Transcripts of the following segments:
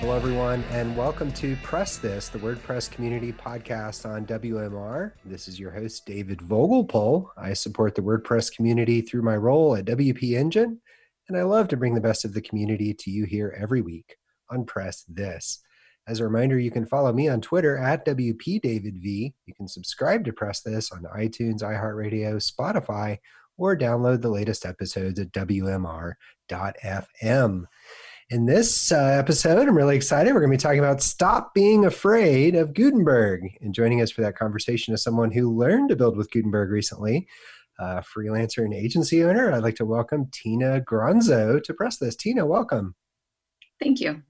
Hello, everyone, and welcome to Press This, the WordPress community podcast on WMR. This is your host, David Vogelpohl. I support the WordPress community through my role at WP Engine, and I love to bring the best of the community to you here every week on Press This. As a reminder, you can follow me on Twitter at WPDavidV. You can subscribe to Press This on iTunes, iHeartRadio, Spotify, or download the latest episodes at WMR.fm. In this uh, episode, I'm really excited. We're going to be talking about Stop Being Afraid of Gutenberg. And joining us for that conversation is someone who learned to build with Gutenberg recently, uh, freelancer and agency owner. I'd like to welcome Tina Gronzo to press this. Tina, welcome. Thank you.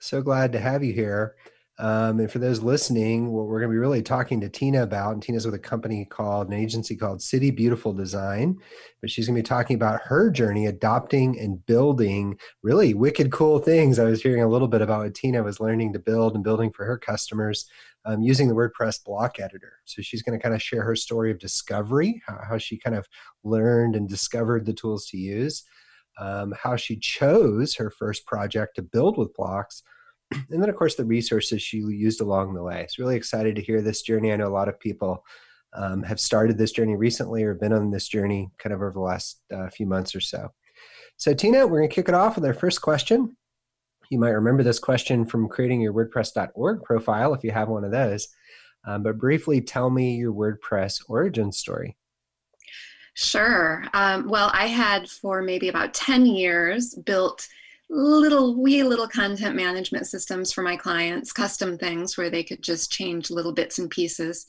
So glad to have you here. Um, and for those listening, what we're going to be really talking to Tina about, and Tina's with a company called, an agency called City Beautiful Design, but she's going to be talking about her journey adopting and building really wicked cool things. I was hearing a little bit about what Tina was learning to build and building for her customers um, using the WordPress block editor. So she's going to kind of share her story of discovery, how, how she kind of learned and discovered the tools to use, um, how she chose her first project to build with blocks and then of course the resources she used along the way. It's really excited to hear this journey. I know a lot of people um, have started this journey recently or been on this journey kind of over the last uh, few months or so. So Tina, we're going to kick it off with our first question. You might remember this question from creating your WordPress.org profile if you have one of those. Um, but briefly tell me your WordPress origin story. Sure. Um, well, I had for maybe about 10 years built little wee little content management systems for my clients, custom things where they could just change little bits and pieces.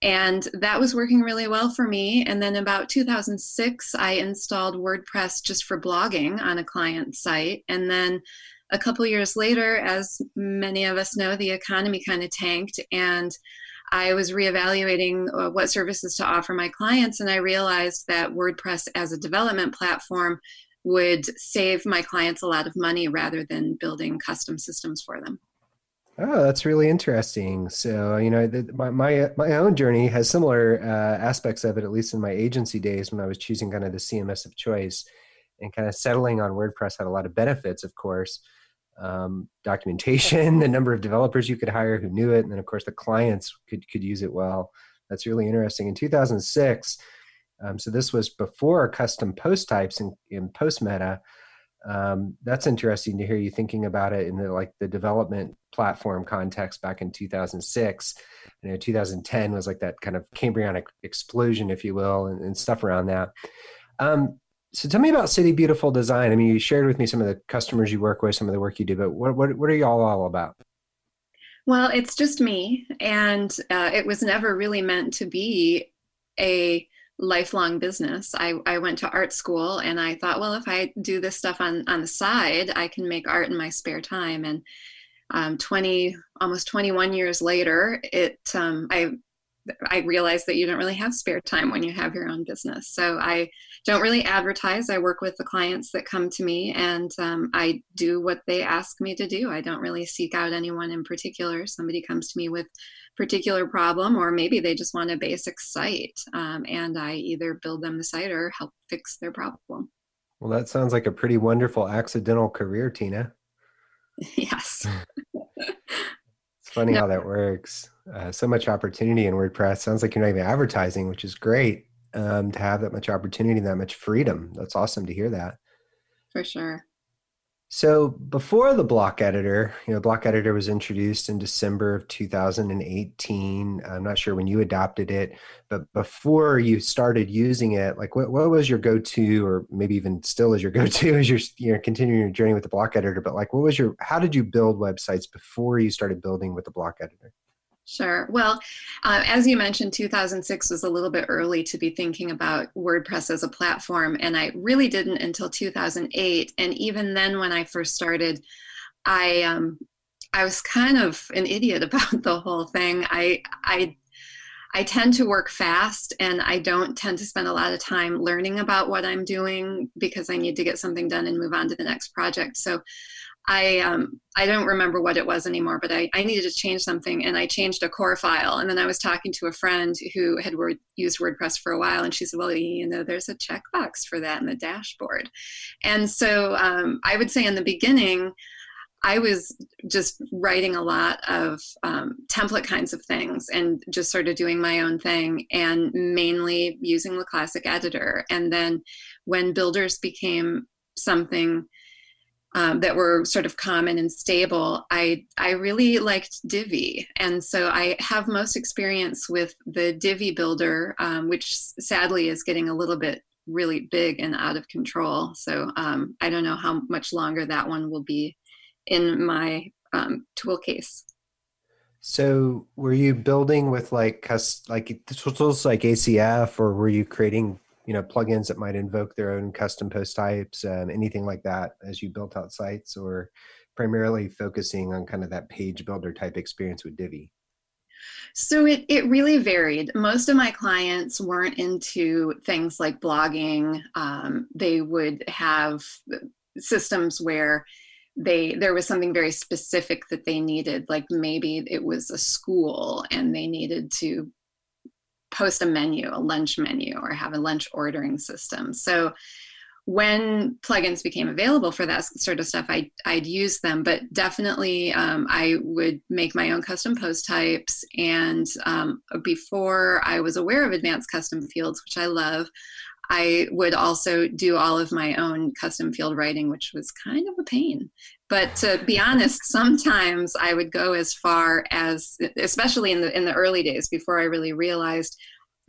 And that was working really well for me. And then about 2006, I installed WordPress just for blogging on a client site. And then a couple years later, as many of us know, the economy kind of tanked. And I was reevaluating uh, what services to offer my clients. And I realized that WordPress as a development platform would save my clients a lot of money rather than building custom systems for them. Oh, that's really interesting. So, you know, the, my, my my own journey has similar uh, aspects of it, at least in my agency days when I was choosing kind of the CMS of choice, and kind of settling on WordPress had a lot of benefits, of course. Um, documentation, the number of developers you could hire who knew it, and then of course the clients could could use it well. That's really interesting. In 2006, um, so this was before custom post types in, in post meta. Um, that's interesting to hear you thinking about it in the like the development platform context back in 2006. You know, 2010 was like that kind of Cambrianic explosion, if you will, and, and stuff around that. Um, so tell me about City Beautiful Design. I mean, you shared with me some of the customers you work with, some of the work you do, but what what, what are y'all all about? Well, it's just me, and uh, it was never really meant to be a lifelong business. I, I went to art school and I thought, well, if I do this stuff on, on the side, I can make art in my spare time. And um, 20, almost 21 years later, it, um, I I realize that you don't really have spare time when you have your own business. So I don't really advertise. I work with the clients that come to me and um, I do what they ask me to do. I don't really seek out anyone in particular. Somebody comes to me with particular problem or maybe they just want a basic site um, and I either build them the site or help fix their problem. Well, that sounds like a pretty wonderful accidental career, Tina. Yes. it's funny no. how that works uh, so much opportunity in WordPress. Sounds like you're not even advertising, which is great um, to have that much opportunity, that much freedom. That's awesome to hear that. For sure. So before the block editor, you know, block editor was introduced in December of 2018. I'm not sure when you adopted it, but before you started using it, like what, what was your go-to or maybe even still is your go-to as you're, you're continuing your journey with the block editor, but like what was your, how did you build websites before you started building with the block editor? Sure. Well, uh, as you mentioned, 2006 was a little bit early to be thinking about WordPress as a platform, and I really didn't until 2008. And even then, when I first started, I um, I was kind of an idiot about the whole thing. I I I tend to work fast, and I don't tend to spend a lot of time learning about what I'm doing because I need to get something done and move on to the next project. So I um, I don't remember what it was anymore, but I, I needed to change something, and I changed a core file. And then I was talking to a friend who had word, used WordPress for a while, and she said, "Well, you know, there's a checkbox for that in the dashboard." And so um, I would say in the beginning, I was just writing a lot of um, template kinds of things and just sort of doing my own thing, and mainly using the classic editor. And then when builders became something um, that were sort of common and stable, I, I really liked Divi. And so I have most experience with the Divi builder, um, which sadly is getting a little bit really big and out of control. So um, I don't know how much longer that one will be in my um, tool case. So were you building with like like tools like ACF or were you creating you know plugins that might invoke their own custom post types um, anything like that as you built out sites or primarily focusing on kind of that page builder type experience with divi so it, it really varied. Most of my clients weren't into things like blogging. Um, they would have systems where they there was something very specific that they needed like maybe it was a school and they needed to post a menu, a lunch menu, or have a lunch ordering system. So when plugins became available for that sort of stuff, I, I'd use them, but definitely um, I would make my own custom post types. And um, before I was aware of advanced custom fields, which I love, I would also do all of my own custom field writing, which was kind of a pain. But to be honest, sometimes I would go as far as, especially in the in the early days before I really realized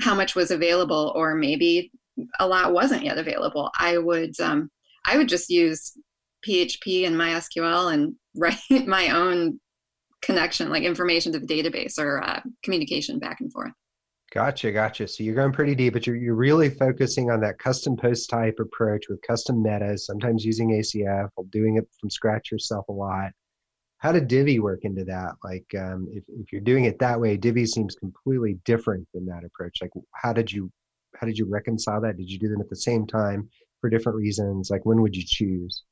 how much was available, or maybe a lot wasn't yet available. I would um, I would just use PHP and MySQL and write my own connection, like information to the database or uh, communication back and forth. Gotcha, gotcha. So you're going pretty deep, but you're, you're really focusing on that custom post type approach with custom metas, sometimes using ACF or doing it from scratch yourself a lot. How did Divi work into that? Like, um, if, if you're doing it that way, Divi seems completely different than that approach. Like, how did you how did you reconcile that? Did you do them at the same time for different reasons? Like, when would you choose?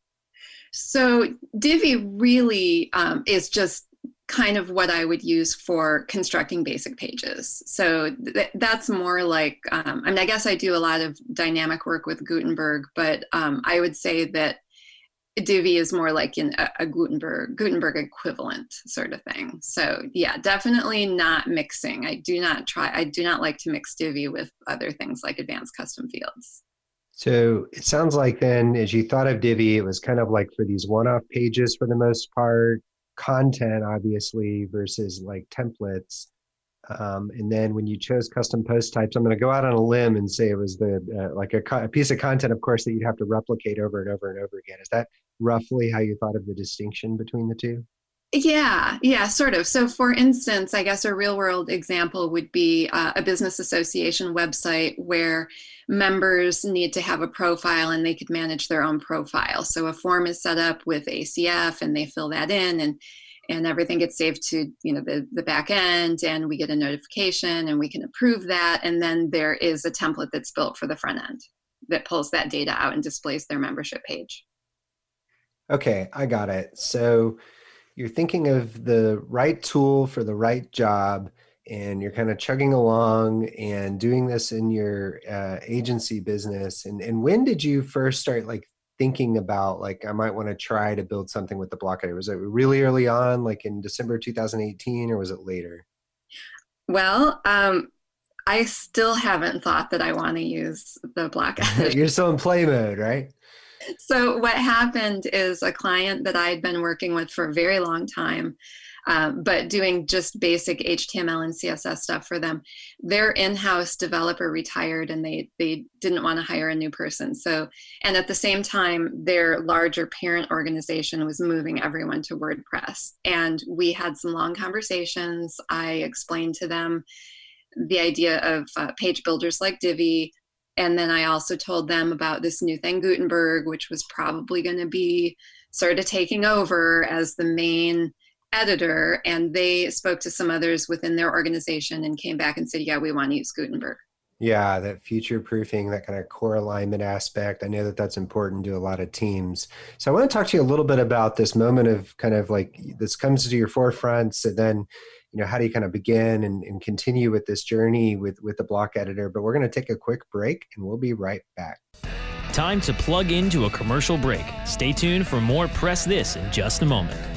So Divi really um, is just kind of what I would use for constructing basic pages. So th- that's more like, um, I mean, I guess I do a lot of dynamic work with Gutenberg, but um, I would say that Divi is more like in a, a, Gutenberg Gutenberg equivalent sort of thing. So yeah, definitely not mixing. I do not try. I do not like to mix Divi with other things like advanced custom fields. So it sounds like then, as you thought of Divi, it was kind of like for these one-off pages for the most part, content obviously versus like templates. Um, and then when you chose custom post types i'm going to go out on a limb and say it was the uh, like a, a, piece of content of course that you'd have to replicate over and over and over again. Is that roughly how you thought of the distinction between the two Yeah, yeah, sort of. So, for instance, I guess a real world example would be uh, a business association website where members need to have a profile and they could manage their own profile. So, a form is set up with ACF and they fill that in and and everything gets saved to you know the, the back end and we get a notification and we can approve that and then there is a template that's built for the front end that pulls that data out and displays their membership page okay i got it so you're thinking of the right tool for the right job and you're kind of chugging along and doing this in your uh, agency business and, and when did you first start like thinking about like i might want to try to build something with the block editor was it really early on like in december 2018 or was it later? Well um, i still haven't thought that i want to use the block editor you're still in play mode right so what happened is a client that I had been working with for a very long time, um, but doing just basic HTML and CSS stuff for them. Their in-house developer retired, and they they didn't want to hire a new person. So, and at the same time, their larger parent organization was moving everyone to WordPress, and we had some long conversations. I explained to them the idea of uh, page builders like Divi, and then I also told them about this new thing, Gutenberg, which was probably going to be sort of taking over as the main editor. And they spoke to some others within their organization and came back and said, yeah, we want to use Gutenberg. Yeah, that future proofing, that kind of core alignment aspect. I know that that's important to a lot of teams. So I want to talk to you a little bit about this moment of kind of like this comes to your forefront. So then you know how do you kind of begin and, and continue with this journey with with the block editor? But we're going to take a quick break and we'll be right back. Time to plug into a commercial break. Stay tuned for more press this in just a moment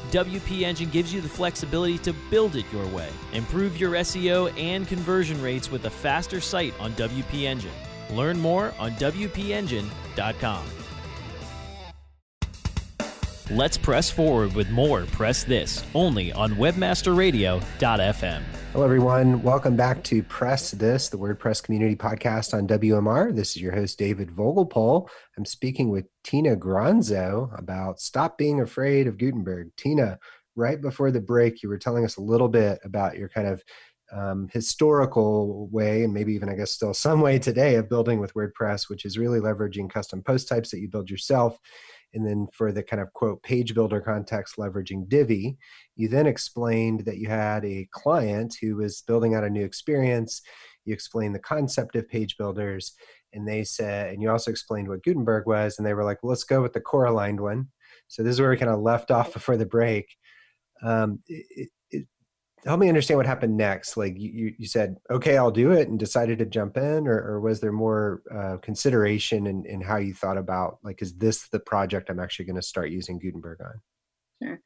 WP Engine gives you the flexibility to build it your way. Improve your SEO and conversion rates with a faster site on WP Engine. Learn more on WPEngine.com. Let's press forward with more Press This only on webmasterradio.fm. Hello, everyone. Welcome back to Press This, the WordPress community podcast on WMR. This is your host, David Vogelpohl. I'm speaking with Tina Granzo about Stop Being Afraid of Gutenberg. Tina, right before the break, you were telling us a little bit about your kind of um, historical way, and maybe even, I guess, still some way today of building with WordPress, which is really leveraging custom post types that you build yourself and then for the kind of quote page builder context leveraging Divi, you then explained that you had a client who was building out a new experience. You explained the concept of page builders, and they said, and you also explained what Gutenberg was, and they were like, let's go with the core aligned one. So this is where we kind of left off before the break. Um, help me understand what happened next. Like you, you said okay i'll do it and decided to jump in or, or was there more uh, consideration in, in how you thought about like is this the project i'm actually going to start using gutenberg on? Sure.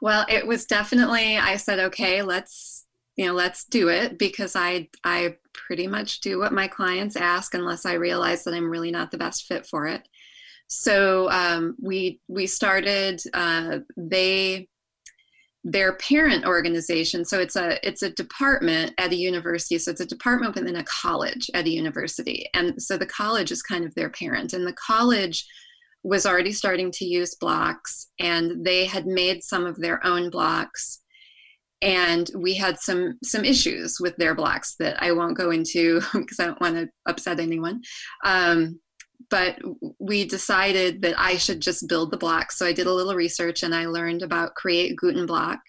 Well it was definitely i said okay let's you know let's do it because i i pretty much do what my clients ask unless i realize that i'm really not the best fit for it. So um, we we started uh, they their parent organization. So it's a it's a department at a university. So it's a department within a college at a university. And so the college is kind of their parent. And the college was already starting to use blocks and they had made some of their own blocks. And we had some some issues with their blocks that i won't go into because i don't want to upset anyone. Um, but we decided that I should just build the block. So I did a little research and I learned about Create Guten Block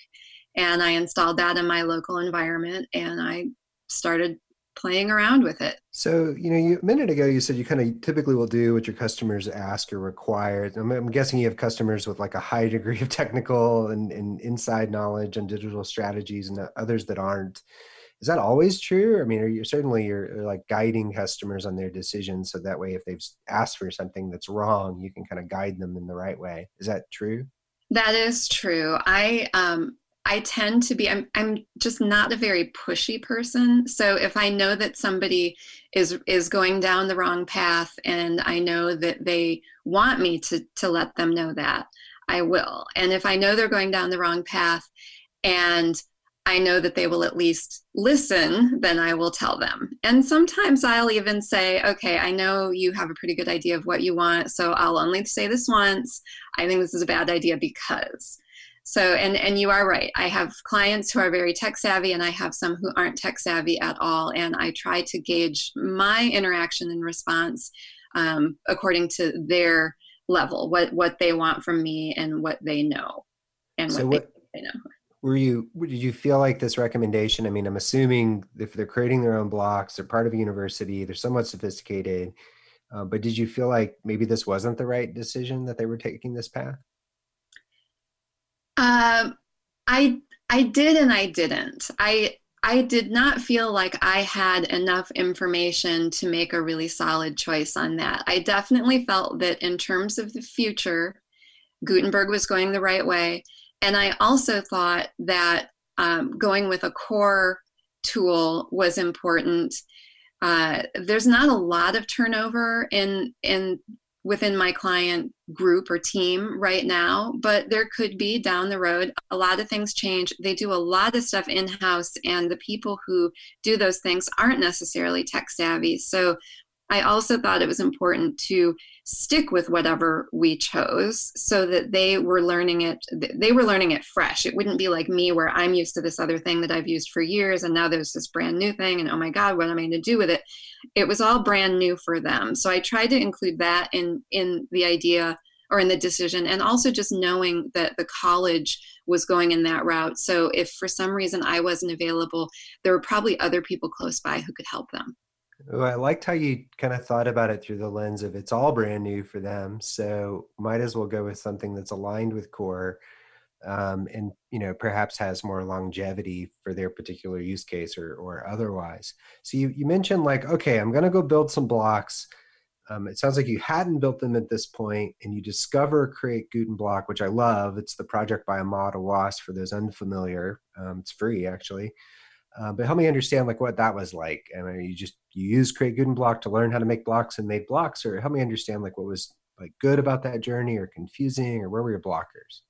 and I installed that in my local environment and I started playing around with it. So, you know, you, a minute ago you said you kind of typically will do what your customers ask or require. I'm, I'm, guessing you have customers with like a high degree of technical and, and inside knowledge and digital strategies and others that aren't. Is that always true? I mean, are you certainly you're like guiding customers on their decisions so that way if they've asked for something that's wrong, you can kind of guide them in the right way. Is that true? That is true. I um I tend to be I'm I'm just not a very pushy person. So if I know that somebody is is going down the wrong path and I know that they want me to to let them know that, I will. And if I know they're going down the wrong path and I know that they will at least listen, then I will tell them. And sometimes I'll even say, okay, I know you have a pretty good idea of what you want, so I'll only say this once. I think this is a bad idea because so and and you are right i have clients who are very tech savvy and i have some who aren't tech savvy at all and i try to gauge my interaction and response um, according to their level what what they want from me and what they know and so what, what they, they know were you did you feel like this recommendation i mean i'm assuming if they're creating their own blocks they're part of a university they're somewhat sophisticated uh, but did you feel like maybe this wasn't the right decision that they were taking this path um, I I did and I didn't. I I did not feel like I had enough information to make a really solid choice on that. I definitely felt that in terms of the future, Gutenberg was going the right way. And I also thought that um, going with a core tool was important. Uh, there's not a lot of turnover in in within my client group or team right now, but there could be down the road. A lot of things change. They do a lot of stuff in house, and the people who do those things aren't necessarily tech savvy. So I also thought it was important to stick with whatever we chose so that they were learning it they were learning it fresh. It wouldn't be like me where i'm used to this other thing that i've used for years and now there's this brand new thing and oh my god what am i going to do with it? It was all brand new for them. So i tried to include that in in the idea or in the decision and also just knowing that the college was going in that route. So if for some reason i wasn't available there were probably other people close by who could help them well, I liked how you kind of thought about it through the lens of it's all brand new for them, so might as well go with something that's aligned with core, um, and you know perhaps has more longevity for their particular use case or or otherwise. So you you mentioned like okay, I'm going to go build some blocks. Um, it sounds like you hadn't built them at this point, and you discover Create Guten Block, which I love. It's the project by Ahmad Awais for those unfamiliar. Um, it's free actually. Uh, but help me understand like what that was like. I mean, you just you use Create Guten Block to learn how to make blocks and made blocks, or help me understand like what was like good about that journey, or confusing, or where were your blockers?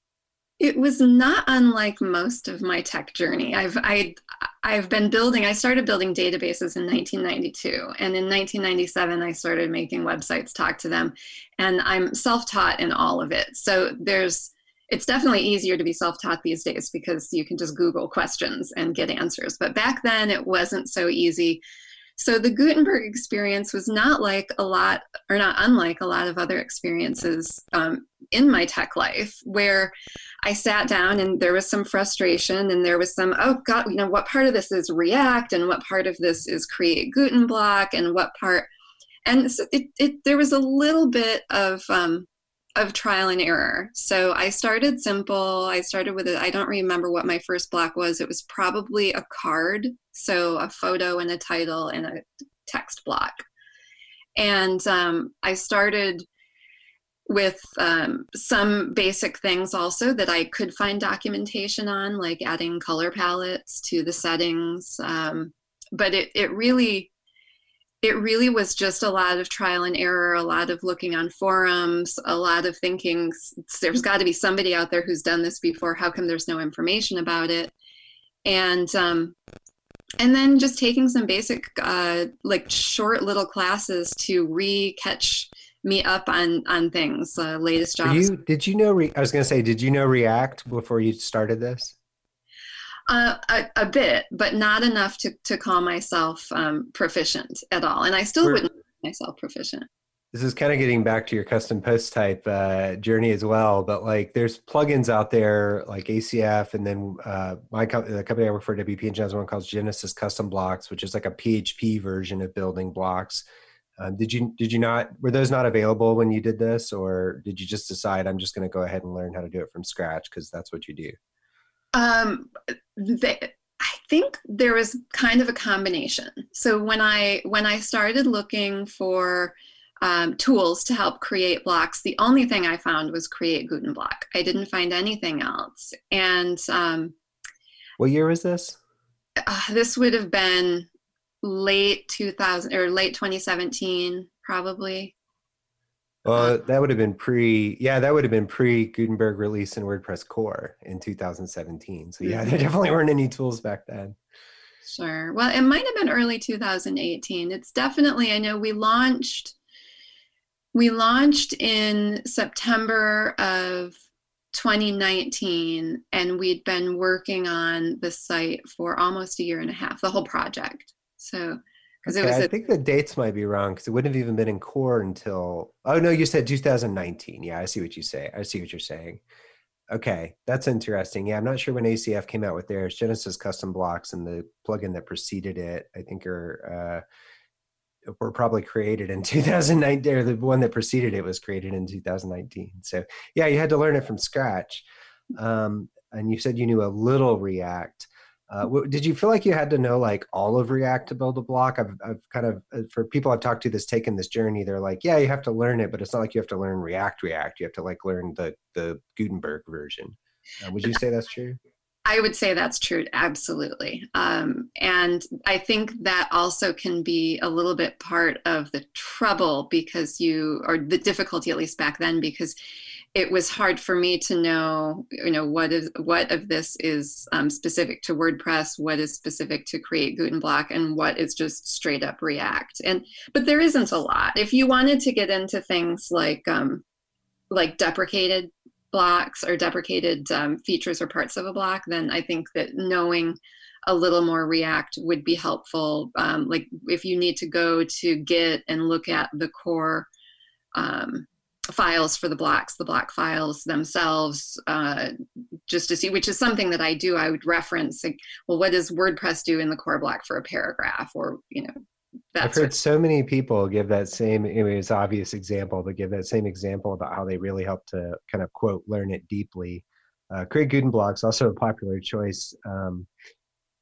It was not unlike most of my tech journey. I've I I've been building. I started building databases in 1992, and in 1997 I started making websites talk to them, and I'm self-taught in all of it. So there's it's definitely easier to be self-taught these days because you can just google questions and get answers. But back then it wasn't so easy. So the gutenberg experience was not like a lot or not unlike a lot of other experiences um, in my tech life where i sat down and there was some frustration and there was some oh god you know what part of this is react and what part of this is create guten block and what part and so it, it there was a little bit of um, of trial and error. So I started simple. I started with it. I don't remember what my first block was. It was probably a card, so a photo and a title and a text block. And um, I started with um, some basic things also that I could find documentation on, like adding color palettes to the settings. Um, but it, it really it really was just a lot of trial and error, a lot of looking on forums, a lot of thinking there's got to be somebody out there who's done this before. How come there's no information about it? And um, and then just taking some basic, uh, like short little classes to re-catch me up on on things. Uh, latest jobs. You, did you know? Re- I was going to say, did you know React before you started this? Uh, a, a, bit, but not enough to, to call myself um, proficient at all. And I still wouldn't call myself proficient. this is kind of getting back to your custom post type uh, journey as well. But like, there's plugins out there like ACF, and then uh, my co- the company I work for, WP Engine, has one called Genesis Custom Blocks, which is like a PHP version of building blocks. Um, did you did you not were those not available when you did this, or did you just decide I'm just going to go ahead and learn how to do it from scratch because that's what you do? Um, they, I think there was kind of a combination. So when I when I started looking for um, tools to help create blocks, the only thing I found was Create Guten Block. I didn't find anything else. And um, what year was this? Uh, this would have been late 2000 or late 2017, probably. Well, that would have been pre, yeah, that would have been pre Gutenberg release in WordPress core in 2017. So yeah, there mm-hmm. definitely weren't any tools back then. Sure. Well, it might have been early 2018. It's definitely, I know we launched, we launched in September of 2019, and we'd been working on the site for almost a year and a half, the whole project. So because okay, it was. A, I think the dates might be wrong because it wouldn't have even been in core until. Oh no, you said 2019. Yeah, I see what you say. I see what you're saying. Okay, that's interesting. Yeah, I'm not sure when ACF came out with theirs. Genesis Custom Blocks and the plugin that preceded it, I think, are uh, were probably created in 2019. Or the one that preceded it was created in 2019. So yeah, you had to learn it from scratch. Um, and you said you knew a little React. Uh, did you feel like you had to know like all of React to build a block? I've, I've kind of uh, for people I've talked to that's taken this journey, they're like, yeah, you have to learn it, but it's not like you have to learn React React. You have to like learn the the Gutenberg version. Uh, would you say that's true? I would say that's true, absolutely. Um, and I think that also can be a little bit part of the trouble because you, or the difficulty at least back then, because it was hard for me to know you know what is what of this is um, specific to wordpress what is specific to create guten block and what is just straight up react. And but there isn't a lot. If you wanted to get into things like um, like deprecated blocks or deprecated um, features or parts of a block then i think that knowing a little more react would be helpful. Um, like if you need to go to git and look at the core um, files for the blocks, the block files themselves, uh, just to see, which is something that I do. I would reference, like, well, what does WordPress do in the core block for a paragraph, or you know, I've heard so many people give that same, I mean, it's obvious example, but give that same example about how they really help to kind of quote learn it deeply. Uh, Create Guten Blocks also a popular choice. Um,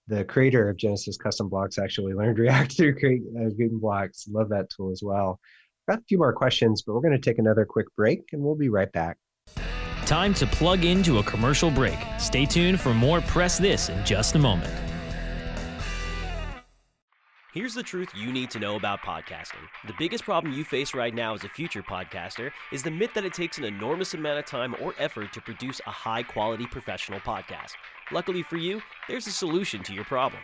the creator of Genesis Custom Blocks actually learned React through Create uh, Guten Blocks. Love that tool as well. Got a few more questions, but we're going to take another quick break and we'll be right back. Time to plug into a commercial break. Stay tuned for more Press This in just a moment. Here's the truth you need to know about podcasting. The biggest problem you face right now as a future podcaster is the myth that it takes an enormous amount of time or effort to produce a high quality professional podcast. Luckily for you, there's a solution to your problem.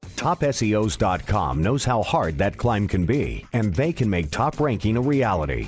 TopSEOs.com knows how hard that climb can be, and they can make top ranking a reality.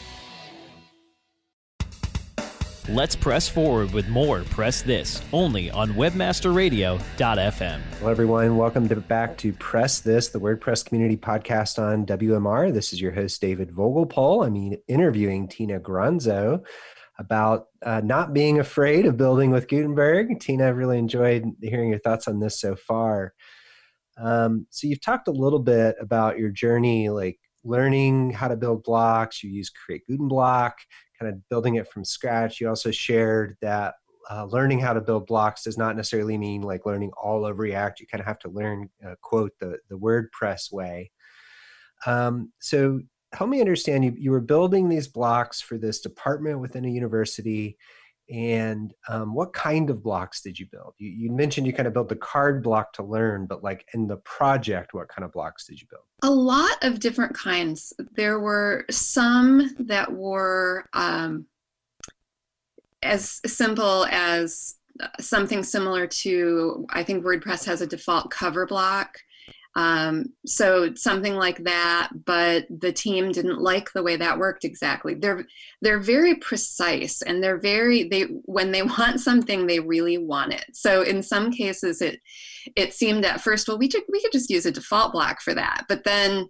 Let's press forward with more Press This only on webmasterradio.fm. Hello, everyone. Welcome to, back to Press This, the WordPress community podcast on WMR. This is your host, David Vogelpohl. I'm interviewing Tina Gronzo about uh, not being afraid of building with Gutenberg. Tina, I've really enjoyed hearing your thoughts on this so far. Um, so, you've talked a little bit about your journey, like learning how to build blocks. You use Create Guten Block, kind of building it from scratch. You also shared that uh, learning how to build blocks does not necessarily mean like learning all of React. You kind of have to learn, uh, quote, the, the WordPress way. Um, so help me understand you, you were building these blocks for this department within a university and um, what kind of blocks did you build? You, you, mentioned you kind of built the card block to learn but like in the project what kind of blocks did you build? A lot of different kinds. There were some that were um, as simple as uh, something similar to i think wordpress has a default cover block um, so something like that, but the team didn't like the way that worked exactly. They're they're very precise and they're very they when they want something they really want it. So in some cases it it seemed at first well we could we could just use a default block for that, but then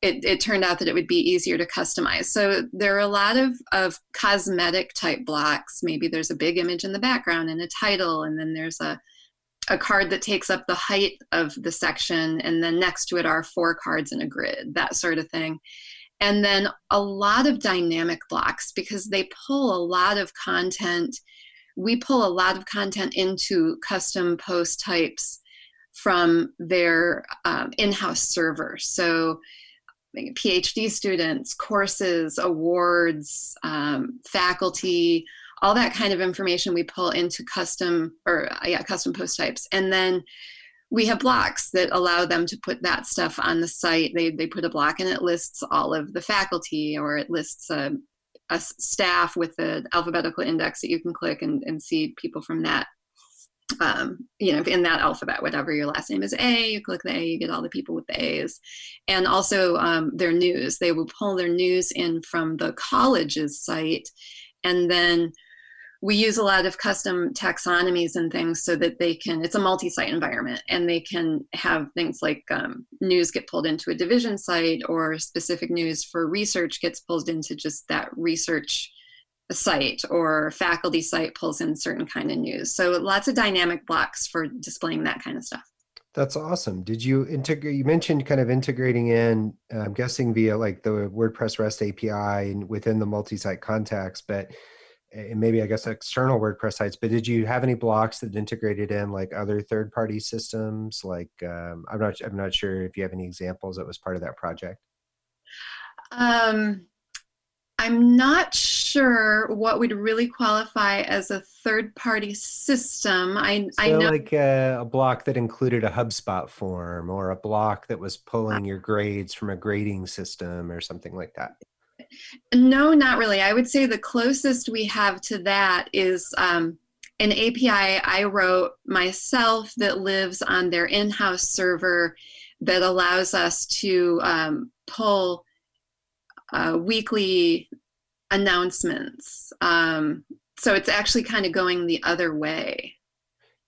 it, it turned out that it would be easier to customize. So there are a lot of, of cosmetic type blocks. Maybe there's a big image in the background and a title, and then there's a a card that takes up the height of the section, and then next to it are four cards in a grid, that sort of thing. And then a lot of dynamic blocks because they pull a lot of content. We pull a lot of content into custom post types from their um, in house server. So, PhD students, courses, awards, um, faculty, all that kind of information we pull into custom or uh, yeah custom post types and then we have blocks that allow them to put that stuff on the site they, they put a block and it lists all of the faculty or it lists a, a staff with the alphabetical index that you can click and, and see people from that um, you know, in that alphabet, whatever your last name is A, you click the A, you get all the people with the A's. And also um, their news. They will pull their news in from the college's site and then we use a lot of custom taxonomies and things so that they can it's a multi-site environment and they can have things like um, news get pulled into a division site or specific news for research gets pulled into just that research site or faculty site pulls in certain kind of news. So lots of dynamic blocks for displaying that kind of stuff. That's awesome. Did you integrate you mentioned kind of integrating in i'm guessing via like the wordpress rest api and within the multi-site context but and maybe I guess external WordPress sites, but did you have any blocks that integrated in like other third party systems? Like um, I'm not I'm not sure if you have any examples that was part of that project. Um, I'm not sure what would really qualify as a third party system. I so I know like a, a, block that included a HubSpot form or a block that was pulling your grades from a grading system or something like that. No, not really. I would say the closest we have to that is um, an API I wrote myself that lives on their in house server that allows us to um, pull uh, weekly announcements. Um, so it's actually kind of going the other way.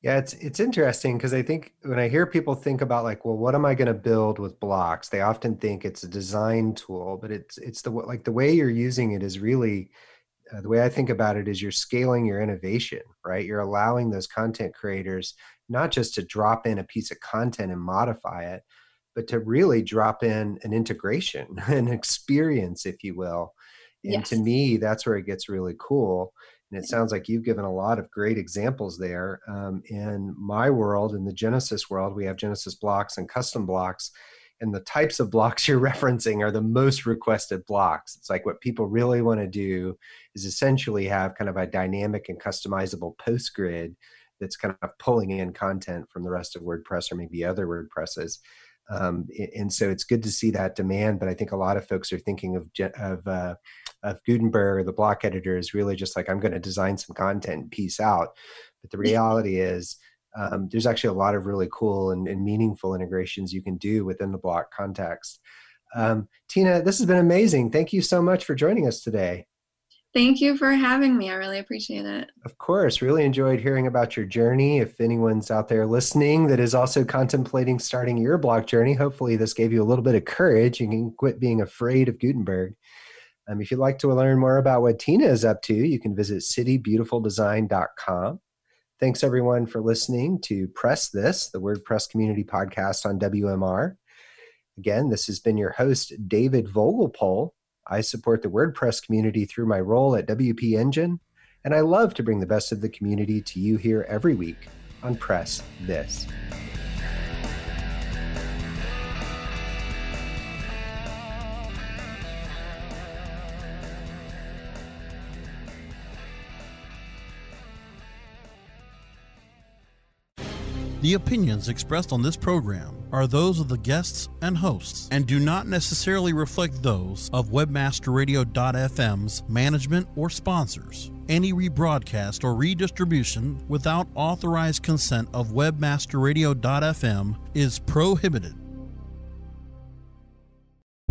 Yeah, it's it's interesting because I think when I hear people think about like, well, what am I going to build with blocks? They often think it's a design tool, but it's it's the like the way you're using it is really uh, the way I think about it is you're scaling your innovation, right? You're allowing those content creators not just to drop in a piece of content and modify it, but to really drop in an integration, an experience, if you will. And yes. to me, that's where it gets really cool and it sounds like you've given a lot of great examples there. Um, in my world, in the Genesis world, we have Genesis blocks and custom blocks. And the types of blocks you're referencing are the most requested blocks. It's like what people really want to do is essentially have kind of a dynamic and customizable post grid that's kind of pulling in content from the rest of WordPress or maybe other WordPresses. Um, and so it's good to see that demand. But I think a lot of folks are thinking of of uh, of Gutenberg or the block editor is really just like I'm going to design some content and piece out. But the reality is um, there's actually a lot of really cool and, and, meaningful integrations you can do within the block context. Um, Tina, this has been amazing. Thank you so much for joining us today. Thank you for having me. I really appreciate it. Of course, really enjoyed hearing about your journey. If anyone's out there listening that is also contemplating starting your blog journey, hopefully this gave you a little bit of courage. You can quit being afraid of Gutenberg. Um, if you'd like to learn more about what Tina is up to, you can visit citybeautifuldesign.com. Thanks everyone for listening to Press This, the WordPress community podcast on WMR. Again, this has been your host, David Vogelpohl. I support the WordPress community through my role at WP Engine, and I love to bring the best of the community to you here every week on Press This. The opinions expressed on this program are those of the guests and hosts and do not necessarily reflect those of webmasterradio.fm's management or sponsors. Any rebroadcast or redistribution without authorized consent of webmasterradio.fm is prohibited.